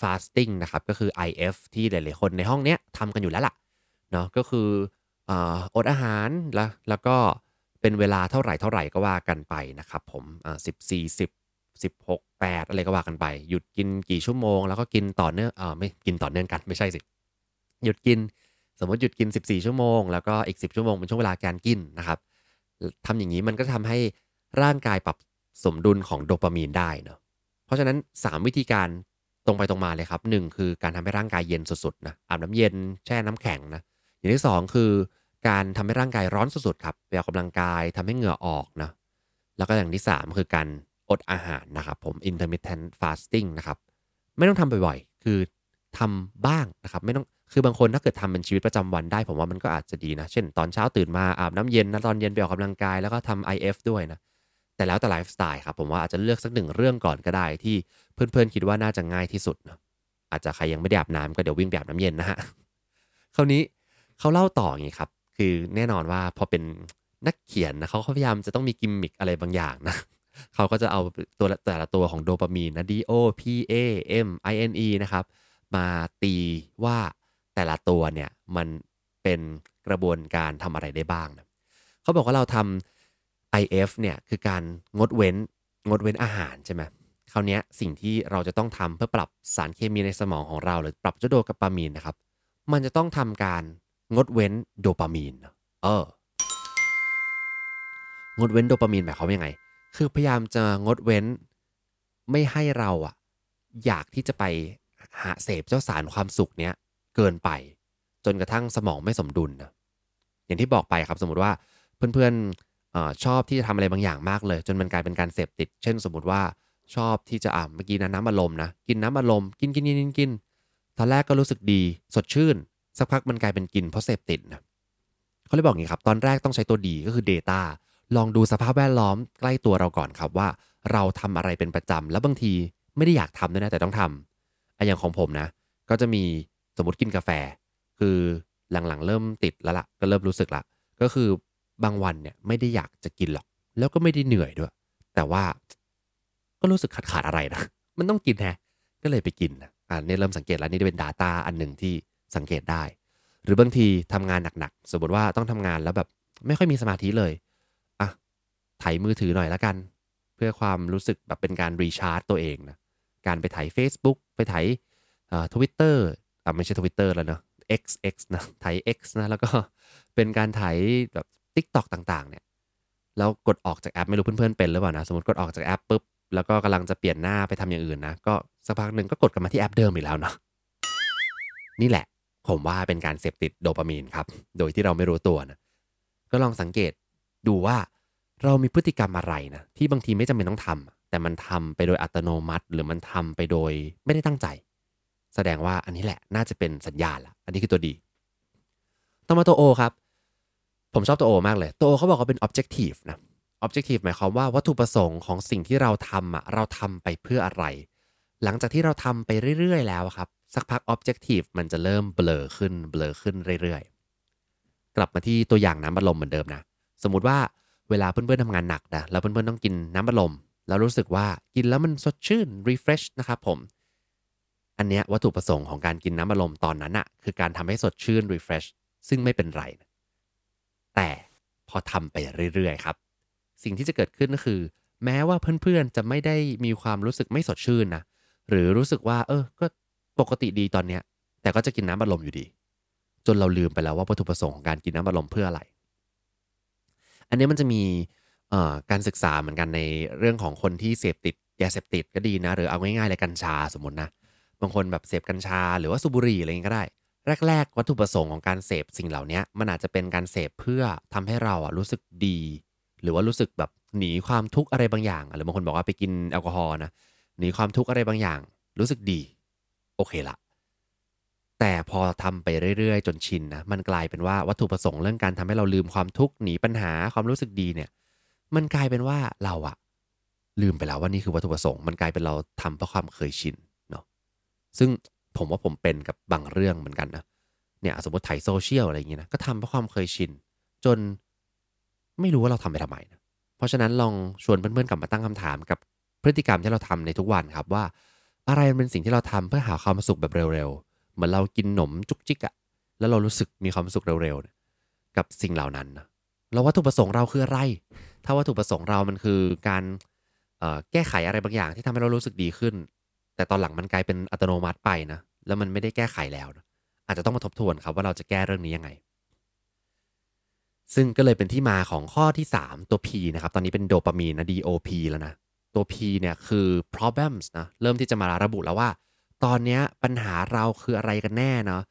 Speaker 2: fasting นะครับ ก็คือ IF ที่หลายๆคนในห้องเนี้ยทำกันอยู่แล้วล่ะเนาะก็คือ อดอาหารแล้วแล้วก็เป็นเวลาเท่าไหร่เท่าไหร่ก็ว่ากันไปนะครับผมสิบสี่สิบสิบหกแปดอะไรก็ว่ากันไป หยุดกินกี่ชั่วโมง แล้วก็กินต่อเนื่องเออไม่กินต่อเนื่องกันไม่ใช่สิ หยุดกินสมมติหยุดกิน 14 ชั่วโมง แล้วก็อีก 10 ชั่วโมงเป็นช่วงเวลาการกินนะครับทำอย่างนี้มันก็ทำให้ร่างกายปรับสมดุลของโดปามีนได้เนาะเพราะฉะนั้น 3 วิธีการตรงไปตรงมาเลยครับหนึ่งคือการทำให้ร่างกายเย็นสุดๆนะอาบน้ำเย็นแช่น้ำแข็งนะ อย่างที่ 2 คือ การทำให้ร่างกายร้อนสุดๆครับไปออกกำลังกายทำให้เหงื่อออกนะแล้วก็อย่างที่ 3 คือการอดอาหารนะครับผม intermittent fasting นะครับ ไม่ต้องทำบ่อยๆ คือทำบ้างนะครับ ไม่ต้องคือบางคนถ้าเกิดทำเป็นชีวิตประจำวันได้ ผมว่ามันก็อาจจะดีนะ เช่น ตอนเช้าตื่นมาอาบน้ำเย็นนะตอนเย็นไปออกกำลังกายแล้วก็ทำ IF ด้วยนะ แต่แล้วแต่ไลฟ์สไตล์ครับผมว่าอาจจะเลือกสักหนึ่งเรื่องก่อนก็ได้ที่เพื่อนๆคิดว่าน่าจะง่ายที่สุดนะอาจจะใครยังไม่ได้อาบน้ำก็เดี๋ยววิ่งไปอาบน้ำเย็นนะฮะคราวนี้ เขาเล่าต่ออย่างนี้ครับ คือแน่นอนว่าพอเป็นนักเขียนนะเขาพยายามจะต้องมีกิมมิคอะไรบางอย่างนะเขาก็จะเอาตัวแต่ละตัวของโดปามีนนะ D O P A M I N E นะครับ มาตีว่าแต่ละตัวเนี่ยมันเป็นกระบวนการทำอะไรได้บ้างนะเขาบอกว่าเราทำ IF เนี่ยคือการงดเว้นงดเว้นอาหารใช่ไหมคราวนี้สิ่งที่เราจะต้องทำเพื่อปรับสารเคมีในสมองของเรา หรือปรับเจ้าโดปามีนนะครับ มันจะต้องทำการ งดเว้นโดปามีน เออ งดเว้นโดปามีนหมายความว่ายังไง คือพยายามจะงดเว้นไม่ให้เราอะอยากที่จะไปหาเสพเจ้าสารความสุขเนี้ยเกินไป จนกระทั่งสมองไม่สมดุลนะอย่างที่บอกไปครับสมมติว่าเพื่อนๆอชอบที่จะทำอะไรบางอย่างมากเลย จนมันกลายเป็นการเสพติด เช่น สมมติว่าชอบที่จะอ่าเมื่อกี้นะน้ำอารมณ์นะกินน้ำอารมณ์กินกินกินกินกินตอนแรกก็รู้สึกดีสดชื่น สักพักมันกลายเป็นกินเพราะเสพติดนะเขาเลยบอกอย่างนี้ครับ ตอนแรกต้องใช้ตัวดีก็คือ Data ลองดูสภาพแวดล้อมใกล้ตัวเราก่อนครับว่า เราทำอะไรเป็นประจำแล้วบางทีไม่ได้อยากทำด้วยนะแต่ต้องทำไอ้อย่างของผมนะ ก็จะมีสมมติกินกาแฟ คือหลังๆ เริ่มติดแล้วละ่ะ ก็เริ่มรู้สึกละก็คือบางวันเนี่ยไม่ได้อยากจะกินหรอก แล้วก็ไม่ได้เหนื่อยด้วย แต่ว่าก็รู้สึกขาดขาดอะไรนะมันต้องกินแฮะก็เลยไปกินนะอ่านี่เริ่มสังเกตแล้วนี่เป็น Data อันหนึ่งที่ สังเกตได้ หรือบางทีทำงานหนักๆ สมมติว่าต้องทำงานแล้วแบบไม่ค่อยมีสมาธิเลยอะถ่ายมือถือหน่อยละกัน เพื่อความรู้สึกแบบเป็นการ recharge ตัวเองนะการไปถ่าย Facebook ไปถ่ายทวิตเตอร์อ่าไม่ใช่ทวิตเตอร์แล้วเนาะ X X นะถ่าย X นะแล้วก็เป็นการถ่ายแบบ TikTok ต่างๆ เนี่ยแล้วกดออกจากแอปไม่รู้เพื่อนๆเป็นหรือเปล่านะสมมติกดออกจากแอปปุ๊บแล้วก็กำลังจะเปลี่ยนหน้าไปทำอย่างอื่นนะ ก็สักพักหนึ่งก็กดกลับมาที่แอปเดิมอีกแล้วเนาะนี่แหละ ผมว่าเป็นการเสพติดโดปามีนครับ โดยที่เราไม่รู้ตัวนะ ก็ลองสังเกตดูว่าเรามีพฤติกรรมอะไรนะ ที่บางทีไม่จำเป็นต้องทำแต่มันทำไปโดยอัตโนมัติ หรือมันทำไปโดยไม่ได้ตั้งใจ แสดงว่าอันนี้แหละน่าจะเป็นสัญญาณละอันนี้คือตัวดี ต่อมาตัวโอครับ ผมชอบตัวโอมากเลย ตัวโอเขาบอกว่าเป็น objective นะ objective หมายความว่าวัตถุประสงค์ของสิ่งที่เราทำอะเราทำไปเพื่ออะไร หลังจากที่เราทำไปเรื่อย ๆ แล้วครับ สักพัก objective มันจะเริ่มเบลอขึ้นเบลอขึ้นเรื่อยๆ กลับมาที่ตัวอย่างน้ำบัลลมเหมือนเดิมนะ สมมติว่าเวลาเพื่อนๆทำงานหนักนะแล้วเพื่อนๆต้องกินน้ำบัลลม แล้วรู้สึกว่ากินแล้วมันสดชื่น refresh นะครับผม อันเนี้ยวัตถุประสงค์ของการกินน้ำบัลลมตอนนั้นอะคือการทำให้สดชื่น refresh ซึ่งไม่เป็นไรนะแต่พอทำไปเรื่อยๆครับ สิ่งที่จะเกิดขึ้นก็คือ แม้ว่าเพื่อนๆจะไม่ได้มีความรู้สึกไม่สดชื่นนะหรือรู้สึกว่า เออก็ ปกติดีตอนเนี้ย แต่ก็จะกินน้ำบัลลมอยู่ดี จนเราลืมไปแล้วว่าวัตถุประสงค์ของการกินน้ำบัลลมเพื่ออะไร อันนี้มันจะมีการศึกษาเหมือนกันในเรื่องของคนที่เสพติดยาเสพติดก็ดีนะ หรือเอาง่ายๆเลยกัญชาสมมตินะบางคนแบบเสพกัญชาหรือว่าสูบุรี่อะไรเงี้ก็ได้ แรก ๆ วัตถุประสงค์ของการเสพสิ่งเหล่านี้มันอาจจะเป็นการเสพเพื่อทำให้เราอะรู้สึกดี หรือว่ารู้สึกแบบหนีความทุกข์อะไรบางอย่างหรือบางคนบอกว่าไปกินแอลกอฮอล์นะหนีความทุกข์อะไรบางอย่าง รู้สึกดี โอเคละ แต่พอทำไปเรื่อยๆ จนชินนะ มันกลายเป็นว่าวัตถุประสงค์เรื่องการทำให้เราลืมความทุกข์หนีปัญหาความรู้สึกดีเนี่ย มันกลายเป็นว่าเราอะลืมไปแล้วว่านี่คือวัตถุประสงค์ มันกลายเป็นเราทำเพราะความเคยชินเนาะ ซึ่งผมว่าผมเป็นกับบางเรื่องเหมือนกันนะ เนี่ยสมมติถ่ายโซเชียลอะไรอย่างเงี้ยนะ ก็ทำเพราะความเคยชิน จนไม่รู้ว่าเราทำไปทำไมนะ เพราะฉะนั้นลองชวนเพื่อนๆกลับมาตั้งคำถามกับพฤติกรรมที่เราทำในทุกวันครับว่า อะไรเป็นสิ่งที่เราทำเพื่อหาความสุขแบบเร็วๆ เหมือนเรากินหนมจุกจิกอะแล้วเรารู้สึกมีความสุขเร็วๆ กับสิ่งเหล่านั้นนะแล้ววัตถุประสงค์เราคืออะไร ถ้าวัตถุประสงค์เรามันคือการแก้ไขอะไรบางอย่างที่ทำให้เรารู้สึกดีขึ้น แต่ตอนหลังมันกลายเป็นอัตโนมัติไปนะ แล้วมันไม่ได้แก้ไขแล้วนะอาจจะต้องมาทบทวนครับว่าเราจะแก้เรื่องนี้ยังไง ซึ่งก็เลยเป็นที่มาของข้อที่ 3 ตัว P นะครับ ตอนนี้เป็นโดปามีนนะ DOP แล้วนะ ตัว P เนี่ยคือ problems นะ เริ่มที่จะมาระบุแล้วว่า ตอนนี้ปัญหาเราคืออะไรกันแน่เนาะ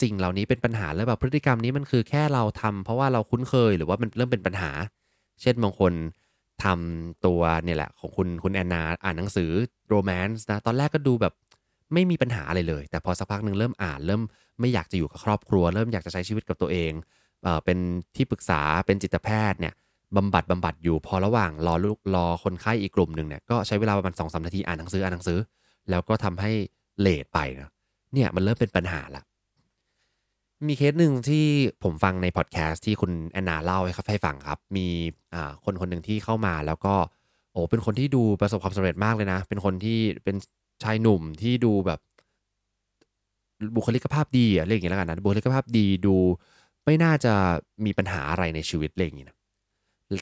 Speaker 2: สิ่งเหล่านี้เป็นปัญหาแล้วแบบพฤติกรรมนี้มันคือแค่เราทำเพราะว่าเราคุ้นเคยหรือว่ามันเริ่มเป็นปัญหา เช่นบางคนทำตัวเนี่ยแหละของคุณคุณแอนนาอ่านหนังสือโรแมนต์นะ ตอนแรกก็ดูแบบไม่มีปัญหาอะไรเลย แต่พอสักพักหนึ่งเริ่มอ่าน เริ่มไม่อยากจะอยู่กับครอบครัว เริ่มอยากจะใช้ชีวิตกับตัวเองเอ่อเป็นที่ปรึกษาเป็นจิตแพทย์เนี่ย บำบัดบำบัดอยู่พอระหว่างรอลูกรอคนไข้อีกกลุ่มหนึ่งเนี่ยก็ใช้เวลาประมาณสองสามนาทีอ่านหนังสืออ่านหนังสือ แล้วก็ทำให้เลทไปนะเนี่ยมันเริ่มเป็นปัญหาละมีเคสหนึ่งที่ผมฟังในพอดแคสต์ที่คุณแอนนาเล่าให้ให้ฟังครับ มีอ่าคนคนหนึ่งที่เข้ามาแล้วก็โอ้เป็นคนที่ดูประสบความสำเร็จมากเลยนะ เป็นคนที่เป็นชายหนุ่มที่ดูแบบ บุคลิกภาพดีอะเรียกอย่างนี้แล้วกันนะบุคลิกภาพดีดูไม่น่าจะมีปัญหาอะไรในชีวิตเรียกอย่างนี้นะ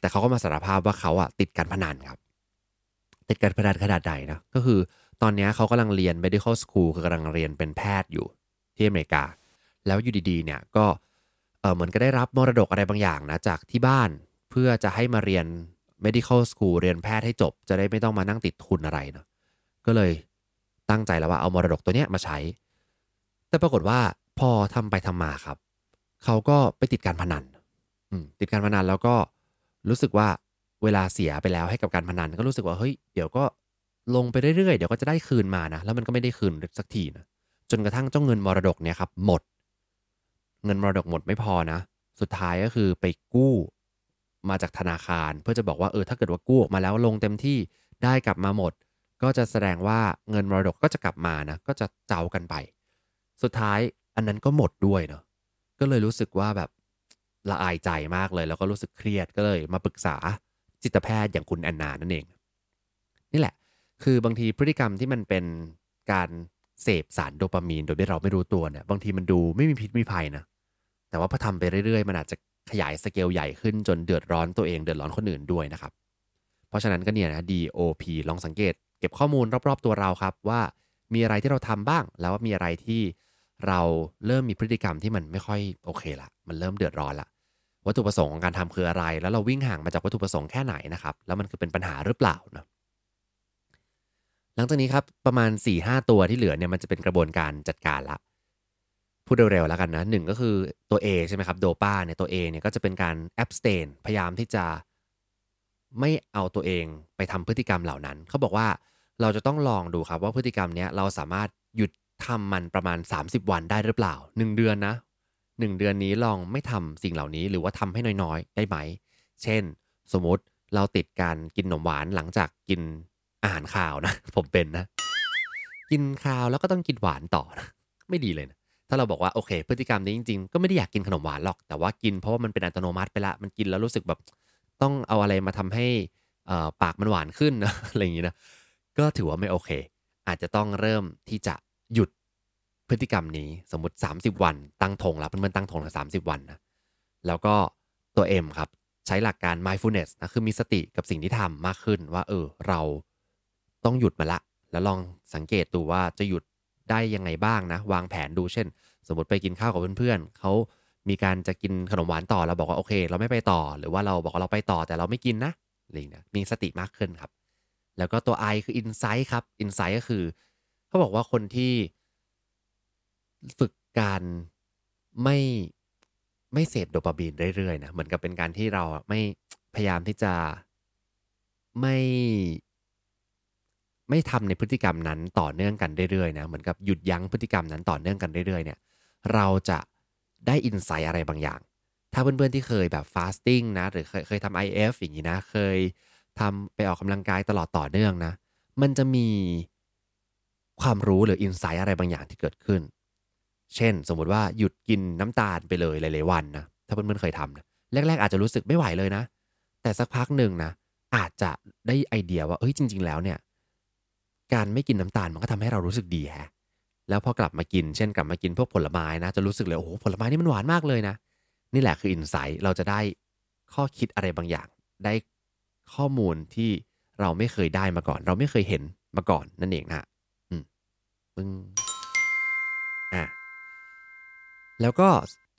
Speaker 2: แต่เขาก็มาสารภาพว่าเขาอะติดการพนันครับ ติดการพนันขนาดใดนะก็คือตอนนี้เขากำลังเรียน medical school คือกำลังเรียนเป็นแพทย์อยู่ที่อเมริกา แล้วอยู่ดีๆเนี่ยก็เออเหมือนก็ได้รับมรดกอะไรบางอย่างนะจากที่บ้านเพื่อจะให้มาเรียน medical school เรียนแพทย์ให้จบ จะได้ไม่ต้องมานั่งติดทุนอะไรเนาะก็เลยตั้งใจแล้วว่าเอามรดกตัวเนี้ยมาใช้ แต่ปรากฏว่าพอทำไปทำมาครับ เขาก็ไปติดการพนันอืติดการพนันแล้วก็ รู้สึกว่าเวลาเสียไปแล้วให้กับการพนันก็รู้สึกว่าเฮ้ยเดี๋ยวก็ลงไปเรื่อยๆเดี๋ยวก็จะได้คืนมานะแล้วมันก็ไม่ได้คืนสักทีนะจนกระทั่งเจ้าเงินมรดกเนี่ยครับหมด เงินมรดกหมดไม่พอนะ สุดท้ายก็คือไปกู้มาจากธนาคาร เพื่อจะบอกว่าเออถ้าเกิดว่ากู้ออกมาแล้วลงเต็มที่ได้กลับมาหมด ก็จะแสดงว่าเงินมรดกก็จะกลับมานะก็จะเจ้ากันไป สุดท้ายอันนั้นก็หมดด้วยเนาะก็เลยรู้สึกว่าแบบ ละอายใจมากเลย แล้วก็รู้สึกเครียดก็เลยมาปรึกษาจิตแพทย์อย่างคุณแอนนานั่นเอง นี่แหละ คือบางทีพฤติกรรมที่มันเป็นการเสพสารโดปามีน โดยที่เราไม่รู้ตัวเนี่ยบางทีมันดูไม่มีพิษมีภัยนะแต่ว่าพอทำไปเรื่อยๆ มันอาจจะขยายสเกลใหญ่ขึ้นจนเดือดร้อนตัวเองเดือดร้อนคนอื่นด้วยนะครับ เพราะฉะนั้นก็เนี่ยนะ DOP ลองสังเกต เก็บข้อมูลรอบๆตัวเราครับว่ามีอะไรที่เราทำบ้าง แล้วมีอะไรที่ เราเริ่มมีพฤติกรรมที่มันไม่ค่อยโอเคละ มันเริ่มเดือดร้อนละ วัตถุประสงค์ของการทำคืออะไร แล้วเราวิ่งห่างมาจากวัตถุประสงค์แค่ไหนนะครับ แล้วมันคือเป็นปัญหาหรือเปล่าเนาะหลังจากนี้ครับประมาณ4ี่ห้าตัวที่เหลือเนี่ยมันจะเป็นกระบวนการจัดการละพูดเร็วๆแล้วกันนะหนึ่งก็คือตัว A ใช่ไหมครับโดปาเนี่ยตัว A เนี่ยก็จะเป็นการ abstain พยายามที่จะไม่เอาตัวเองไปทำพฤติกรรมเหล่านั้น เขาบอกว่าเราจะต้องลองดูครับว่าพฤติกรรมเนี้ยเราสามารถหยุด ทำมันประมาณ 30 วันได้หรือเปล่า 1 เดือนนะ 1 เดือนนี้ลองไม่ทำสิ่งเหล่านี้หรือว่าทำให้น้อยๆ ได้ไหม เช่น สมมติเราติดการกินขนมหวานหลังจากกินอาหารข้าวนะ ผมเป็นนะ กินข้าวแล้วก็ต้องกินหวานต่อนะไม่ดีเลยนะถ้าเราบอกว่าโอเค พฤติกรรมนี้จริงๆ ก็ไม่ได้อยากกินขนมหวานหรอก แต่ว่ากินเพราะว่ามันเป็นอัตโนมัติไปละ มันกินแล้วรู้สึกแบบต้องเอาอะไรมาทำให้ปากมันหวานขึ้นนะอะไรอย่างนี้นะ ก็ถือว่าไม่โอเค อาจจะต้องเริ่มที่จะ หยุดพฤติกรรมนี้สมมติ 30 วัน ตั้งธงแล้วเพื่อนๆตั้งธงละสาวันนะแล้วก็ตัว M ครับ ใช้หลักการ mindfulness นะคือมีสติกับสิ่งที่ทำมากขึ้นว่า เออ เราต้องหยุดมาละ แล้วลองสังเกตดูว่าจะหยุดได้ยังไงบ้างนะ วางแผนดูเช่น สมมติไปกินข้าวกับเพื่อนๆเขามีการจะกินขนมหวานต่อเราบอกว่าโอเค เราไม่ไปต่อ หรือว่าเราบอกว่าเราไปต่อแต่เราไม่กินนะอะไรอย่างเงี้ยมีสติมากขึ้นครับ แล้วก็ตัว I คือ insight ครับ insight ก็คือ เขาบอกว่าคนที่ฝึกการไม่ไม่เสพโดปามีนเรื่อยๆนะเหมือนกับเป็นการที่เราไม่พยายามที่จะไม่ไม่ทำในพฤติกรรมนั้นต่อเนื่องกันเรื่อยๆนะเหมือนกับหยุดยั้งพฤติกรรมนั้นต่อเนื่องกันเรื่อยๆเนี่ยเราจะได้อินไซต์อะไรบางอย่าง ถ้าเพื่อนๆที่เคยแบบฟาสติ้งนะหรือเคยเคยทำ IF อย่างนี้นะ เคยทำไปออกกำลังกายตลอดต่อเนื่องนะ มันจะมี ความรู้หรืออินไซต์อะไรบางอย่างที่เกิดขึ้น เช่น สมมุติว่าหยุดกินน้ำตาลไปเลยหลาย ๆ วันนะถ้าเพื่อนๆเคยทำนะแรก ๆ อาจจะรู้สึกไม่ไหวเลยนะ แต่สักพักหนึ่งนะอาจจะได้ไอเดียว่าเอ้ยจริง ๆ แล้วเนี่ย การไม่กินน้ำตาลมันก็ทำให้เรารู้สึกดีแฮะแล้วพอกลับมากินเช่นกลับมากินพวกผลไม้นะจะรู้สึกเลยโอ้โหผลไม้นี่มันหวานมากเลยนะ นี่แหละคืออินไซต์เราจะได้ข้อคิดอะไรบางอย่าง ได้ข้อมูลที่เราไม่เคยได้มาก่อน เราไม่เคยเห็นมาก่อนนั่นเองนะ ปึ้งอะแล้วก็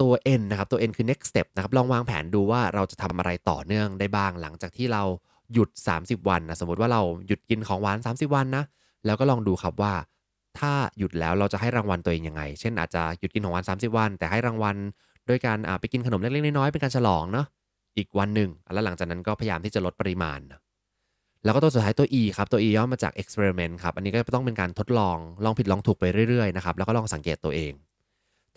Speaker 2: ตัว N นะครับ ตัว N คือ next step นะครับ ลองวางแผนดูว่าเราจะทำอะไรต่อเนื่องได้บ้าง หลังจากที่เราหยุด 30 วันนะ สมมติว่าเราหยุดกินของหวาน 30 วันนะ แล้วก็ลองดูครับว่า ถ้าหยุดแล้วเราจะให้รางวัลตัวเองยังไง เช่นอาจจะหยุดกินของหวาน 30 วัน แต่ให้รางวัลด้วยการไปกินขนมเล็กๆน้อยๆเป็นการฉลองเนาะ อีกวันหนึ่ง แล้วหลังจากนั้นก็พยายามที่จะลดปริมาณ แล้วก็ตัวสุดท้ายตัว E ครับ ตัว E ย่อมาจาก experiment ครับ อันนี้ก็ต้องเป็นการทดลอง ลองผิดลองถูกไปเรื่อยๆนะครับ แล้วก็ลองสังเกตตัวเอง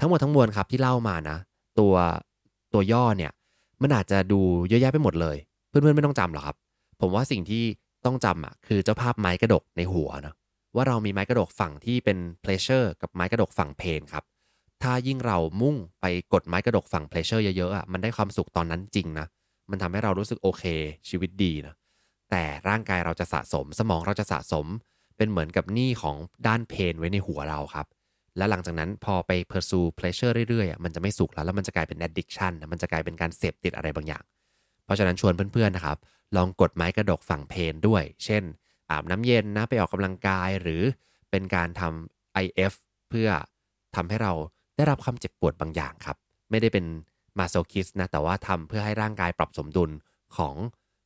Speaker 2: ทั้งหมดทั้งมวลครับที่เล่ามานะ ตัวตัวย่อเนี่ย มันอาจจะดูเยอะแยะไปหมดเลย เพื่อนๆไม่ต้องจำหรอกครับ ผมว่าสิ่งที่ต้องจำอะคือเจ้าภาพไม้กระดกในหัวนะว่าเรามีไม้กระดกฝั่งที่เป็น pleasure กับไม้กระดกฝั่ง pain ครับ ถ้ายิ่งเรามุ่งไปกดไม้กระดกฝั่ง pleasure เยอะๆอะ มันได้ความสุขตอนนั้นจริงนะ มันทำให้เรารู้สึกโอเค ชีวิตดีนะ แต่ร่างกายเราจะสะสม สมองเราจะสะสม เป็นเหมือนกับหนี้ของด้านเพนไว้ในหัวเราครับ แล้วหลังจากนั้นพอไป pursue pleasure เรื่อยๆ มันจะไม่สุขแล้ว แล้วมันจะกลายเป็น addiction มันจะกลายเป็นการเสพติดอะไรบางอย่าง เพราะฉะนั้นชวนเพื่อนๆนะครับ ลองกดไม้กระดกฝั่งเพนด้วย เช่น อาบน้ำเย็นนะไปออกกำลังกายหรือเป็นการทำ IF เพื่อทำให้เราได้รับความเจ็บปวดบางอย่างครับ ไม่ได้เป็น masochist นะ แต่ว่าทำเพื่อให้ร่างกายปรับสมดุลของ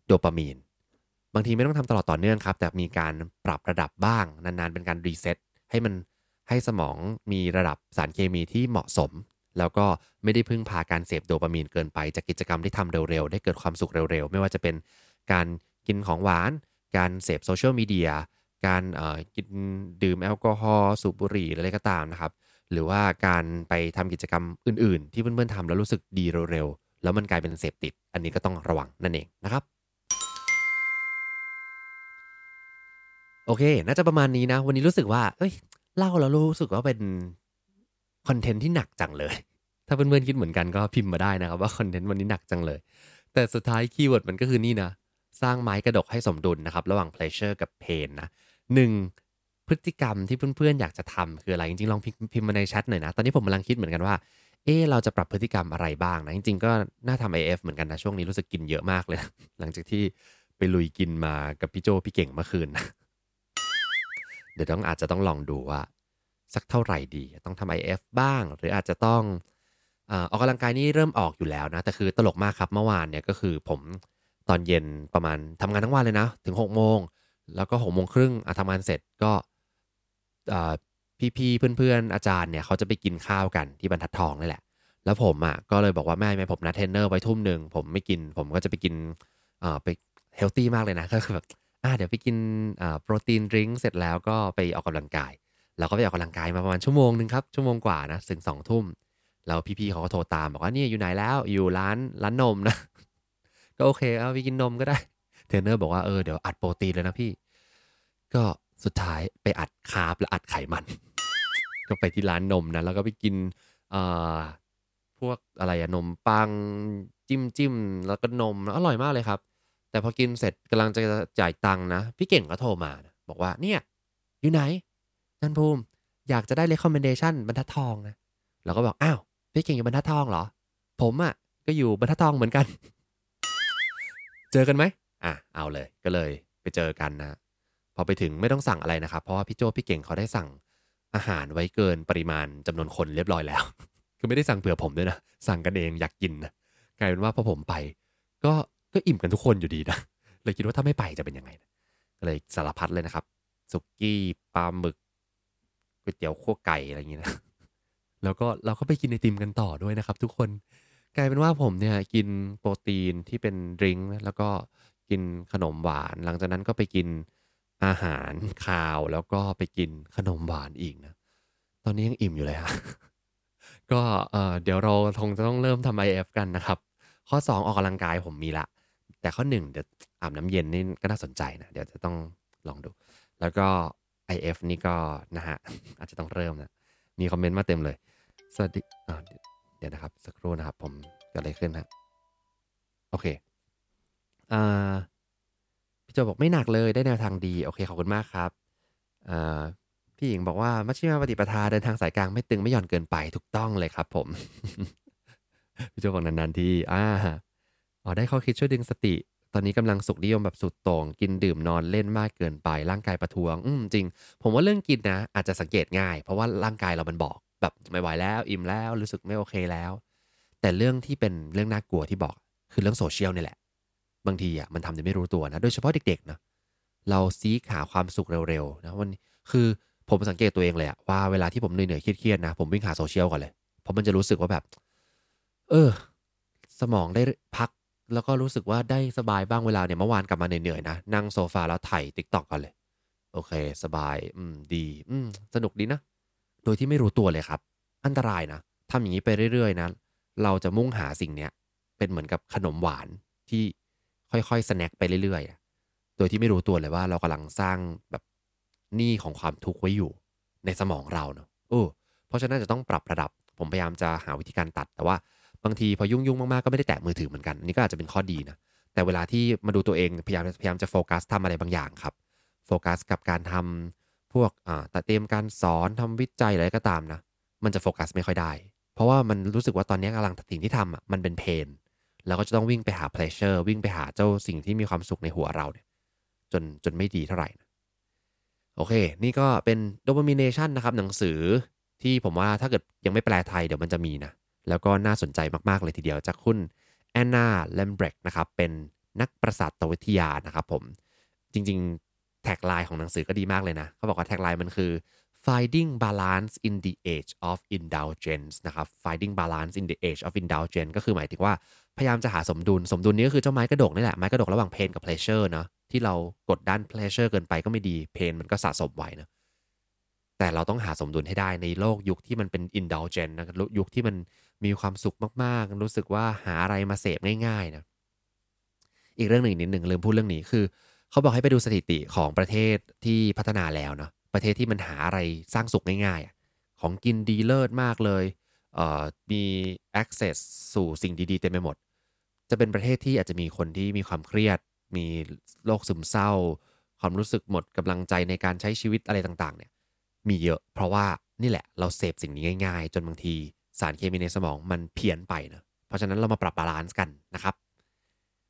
Speaker 2: โดปามีน บางทีไม่ต้องทำตลอดต่อเนื่องครับ แต่มีการปรับระดับบ้าง นานๆ เป็นการ reset ให้มันให้สมองมีระดับสารเคมีที่เหมาะสม แล้วก็ไม่ได้พึ่งพาการเสพโดปามีนเกินไป จากกิจกรรมที่ทำเร็วๆ ได้เกิดความสุขเร็วๆ ไม่ว่าจะเป็นการกินของหวาน การเสพโซเชียลมีเดียการกินดื่มแอลกอฮอล์สูบบุหรี่อะไรก็ตามนะครับ หรือว่าการไปทำกิจกรรมอื่นๆ ที่เพื่อนๆทำแล้วรู้สึกดีเร็วๆแล้วมันกลายเป็นเสพติด อันนี้ก็ต้องระวังนั่นเองนะครับ โอเค น่าจะประมาณนี้นะ วันนี้รู้สึกว่า เอ้ย เล่าแล้วรู้สึกว่าเป็นคอนเทนต์ที่หนักจังเลย ถ้าเพื่อนๆคิดเหมือนกันก็พิมพ์มาได้นะครับว่าคอนเทนต์วันนี้หนักจังเลย แต่สุดท้าย keyword มันก็คือนี่นะ สร้างไม้กระดกให้สมดุลนะครับ ระหว่าง pleasure กับ pain นะหนึ่งพฤติกรรมที่เพื่อนๆอยากจะทำคืออะไร จริงๆ ลองพิมพ์มาในแชทหน่อยนะ ตอนนี้ผมกำลังคิดเหมือนกันว่า เออเราจะปรับพฤติกรรมอะไรบ้างนะ จริงๆ ก็น่าทำ IF เหมือนกันนะ ช่วงนี้รู้สึกกินเยอะมากเลย หลังจากที่ไปลุยกินมากับพี่โจพี่เก่งเมื่อคืน เดี๋ยวต้องอาจจะต้องลองดูว่า สักเท่าไหร่ดี ต้องทำ IF บ้าง หรืออาจจะต้องออกกำลังกายนี่เริ่มออกอยู่แล้วนะ แต่คือตลกมากครับเมื่อวานเนี่ยก็คือผมตอนเย็นประมาณทำงานทั้งวันเลยนะ ถึง6โมง แล้วก็6โมงครึ่งทำงานเสร็จก็พี่ๆเพื่อนๆ อาจารย์เนี่ยเขาจะไปกินข้าวกันที่บรรทัดทองนี่แหละ แล้วผมอะก็เลยบอกว่าแหม่แหม่ผมนัดเทรนเนอร์ไว้ทุ่มหนึ่งผมไม่กินผมก็จะไปกินอ่าไป healthy มากเลยนะก็คือแบบ อ่าเดี๋ยวไปกินอ่าโปรตีน drink เสร็จแล้วก็ไปออกกำลังกายแล้วก็ไปออกกำลังกายมาประมาณชั่วโมงหนึ่งครับชั่วโมงกว่านะถึงสองทุ่มแล้วพี่ๆเขาก็โทรตามบอกว่านี่อยู่ไหนแล้วอยู่ร้านร้านนมนะ ก็โอเคเอาไปกินนมก็ได้เทรนเนอร์บอกว่าเออเดี๋ยวอัดโปรตีนเลยนะพี่ ก็สุดท้ายไปอัด carb และอัดไขมัน ก็ไปที่ร้านนมนะแล้วก็ไปกินอ่าพวกอะไรอะนมปังจิ้มจิ้มแล้วก็นมอร่อยมากเลยครับ แต่พอกินเสร็จกำลังจะจ่ายตังค์นะ พี่เก่งก็โทรมานะบอกว่าเนี่ย อยู่ไหนนันภูมิอยากจะได้ recommendation บรรทัดทองนะเราก็บอกอ้าวพี่เก่งอยู่บรรทัดทองเหรอ ผมอะ่ะก็อยู่บรรทัดทองเหมือนกัน เจอกันไหมอะเอาเลยก็เลยไปเจอกันนะพอไปถึงไม่ต้องสั่งอะไรนะครับ เพราะว่าพี่โจพี่เก่งเขาได้สั่งอาหารไว้เกินปริมาณจำนวนคนเรียบร้อยแล้ว คือไม่ได้สั่งเผื่อผมด้วยนะ สั่งกันเองอยากกินนะกลายเป็นว่าพอผมไป ก็ ก็อิ่มกันทุกคนอยู่ดีนะเลยคิดว่าถ้าไม่ไปจะเป็นยังไงก็เลยสารพัดเลยนะครับสุกี้ปลาหมึกก๋วยเตี๋ยวขั้วไก่อะไรอย่างนี้นะแล้วก็เราก็ไปกินไอติมกันต่อด้วยนะครับ ทุกคนกลายเป็นว่าผมเนี่ยกินโปรตีนที่เป็นดริงก์แล้วก็กินขนมหวาน หลังจากนั้นก็ไปกินอาหารคาวแล้วก็ไปกินขนมหวานอีกนะ ตอนนี้ยังอิ่มอยู่เลยฮะก็เเดี๋ยวเราคงจะต้องเริ่มทำ IF กันนะครับ ข้อ 2 ออกกำลังกายผมมีละ แต่ข้อ1เดี๋ยวอาบน้ำเย็นนี่ก็น่าสนใจนะ เดี๋ยวจะต้องลองดู แล้วก็ IF นี่ก็นะฮะ อาจจะต้องเริ่มนะ มีคอมเมนต์มาเต็มเลย สวัสดีเดี๋ยวนะครับ สักครู่นะครับ ผมเกิดอะไรขึ้นฮะ โอเคอ่าพี่โจบอกไม่หนักเลยได้แนวทางดี โอเคขอบคุณมากครับอ่าพี่หญิงบอกว่า มัชชิมาปฏิปทาเดินทางสายกลางไม่ตึงไม่หย่อนเกินไปถูกต้องเลยครับ ผม พี่โจบอกนานๆทีอ่า อ๋อได้ข้อคิดช่วยดึงสติ ตอนนี้กำลังสุขนิยมแบบสุดโต่งกินดื่มนอนเล่นมากเกินไปร่างกายประท้วง อืมจริง ผมว่าเรื่องกินนะ อาจจะสังเกตง่าย เพราะว่าร่างกายเรามันบอก แบบไม่ไหวแล้ว อิ่มแล้วรู้สึกไม่โอเคแล้ว แต่เรื่องที่เป็นเรื่องน่ากลัวที่บอก คือเรื่องโซเชียลนี่แหละ บางทีอะมันทำโดยไม่รู้ตัวนะโดยเฉพาะเด็กๆนะเรา seek หาความสุขเร็วๆนะวันคือผมสังเกตตัวเองเลยอะว่าเวลาที่ผมเหนื่อยๆเครียดๆนะ ผมวิ่งหาโซเชียลก่อนเลยเพราะมันจะรู้สึกว่าแบบ เออ สมองได้พัก แล้วก็รู้สึกว่าได้สบายบ้างเวลาเนี่ยเมื่อวานกลับมาเหนื่อยๆนะ นั่งโซฟาแล้วไถ TikTok กันเลย โอเค สบาย อืม ดี อืม สนุกดีนะ โดยที่ไม่รู้ตัวเลยครับ อันตรายนะทำอย่างนี้ไปเรื่อยๆนะ เราจะมุ่งหาสิ่งเนี้ย เป็นเหมือนกับขนมหวานที่ค่อยๆสแน็คไปเรื่อยๆ โดยที่ไม่รู้ตัวเลยว่าเรากำลังสร้างแบบหนี้ของความทุกข์ไว้อยู่ ในสมองเราเนอะโอ้เพราะฉะนั้นจะต้องปรับระดับ ผมพยายามจะหาวิธีการตัด แต่ว่า บางทีพอยุ่งๆมากๆก็ไม่ได้แตะมือถือเหมือนกันอันนี้ก็อาจจะเป็นข้อดีนะ แต่เวลาที่มาดูตัวเองพยายามพยายามจะโฟกัสทำอะไรบางอย่างครับ โฟกัสกับการทำพวกอ่าตัดเตรียมการสอนทำวิจัยอะไรก็ตามนะ มันจะโฟกัสไม่ค่อยได้ เพราะว่ามันรู้สึกว่าตอนนี้กำลังสิ่งที่ทำอะมันเป็น pain แล้วก็จะต้องวิ่งไปหา pleasure วิ่งไปหาเจ้าสิ่งที่มีความสุขในหัวเราเนี่ยจนจนไม่ดีเท่าไหร่นะโอเค นี่ก็เป็น Dopamine Nation นะครับ หนังสือที่ผมว่าถ้าเกิดยังไม่แปลไทยเดี๋ยวมันจะมีนะ แล้วก็น่าสนใจมากๆเลยทีเดียวจากคุณแอนนาเลมบ์คีนะครับเป็นนักประสาทวิทยานะครับผมจริงๆ tagline ของหนังสือก็ดีมากเลยนะ เขาบอกว่า tagline มันคือ finding balance in the age of indulgence นะครับ finding balance in the age of indulgence ก็คือหมายถึงว่าพยายามจะหาสมดุล สมดุลนี้ก็คือเจ้าไม้กระดกนี่แหละ ไม้กระดกระหว่าง pain กับ pleasure เนาะที่เรากดด้าน pleasure เกินไปก็ไม่ดี pain มันก็สะสมไว้นะ แต่เราต้องหาสมดุลให้ได้ในโลกยุคที่มันเป็น indulgent นะยุคที่มันมีความสุขมากๆ รู้สึกว่าหาอะไรมาเสพง่ายๆนะอีกเรื่องหนึ่งนิดหนึ่งลืมพูดเรื่องนี้คือ เขาบอกให้ไปดูสถิติของประเทศที่พัฒนาแล้วเนาะประเทศที่มันหาอะไรสร้างสุขง่ายๆ ของกินดีเลิศมากเลยเมี access สู่สิ่งดีๆเต็มไปหมด จะเป็นประเทศที่อาจจะมีคนที่มีความเครียด มีโรคซึมเศร้า ความรู้สึกหมดกำลังใจในการใช้ชีวิตอะไรต่างๆเนี่ย มีเยอะ เพราะว่านี่แหละเราเสพสิ่งนี้ง่าย ๆ จนบางทีสารเคมีในสมองมันเพี้ยนไปนะเพราะฉะนั้นเรามาปรับบาลานซ์กันนะครับ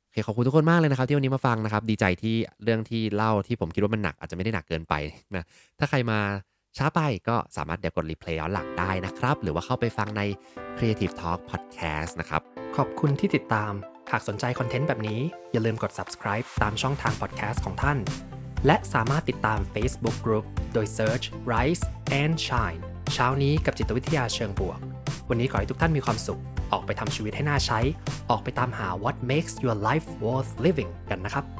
Speaker 2: โอเคขอบคุณทุกคนมากเลยนะครับ ที่วันนี้มาฟังนะครับ ดีใจที่เรื่องที่เล่าที่ผมคิดว่ามันหนักอาจจะไม่ได้หนักเกินไปนะถ้าใครมาช้าไปก็สามารถเดี๋ยวกดรีเพลย์ย้อนหลังได้นะครับ หรือว่าเข้าไปฟังใน Creative Talk Podcast นะครับ
Speaker 1: ขอบคุณที่ติดตาม หากสนใจคอนเทนต์แบบนี้ อย่าลืมกด subscribe ตามช่องทาง podcast ของท่าน และสามารถติดตาม Facebook Group โดย search Rise and Shine เช้านี้กับจิตวิทยาเชิงบวก วันนี้ขอให้ทุกท่านมีความสุข ออกไปทำชีวิตให้น่าใช้ ออกไปตามหา what makes your life worth living กันนะครับ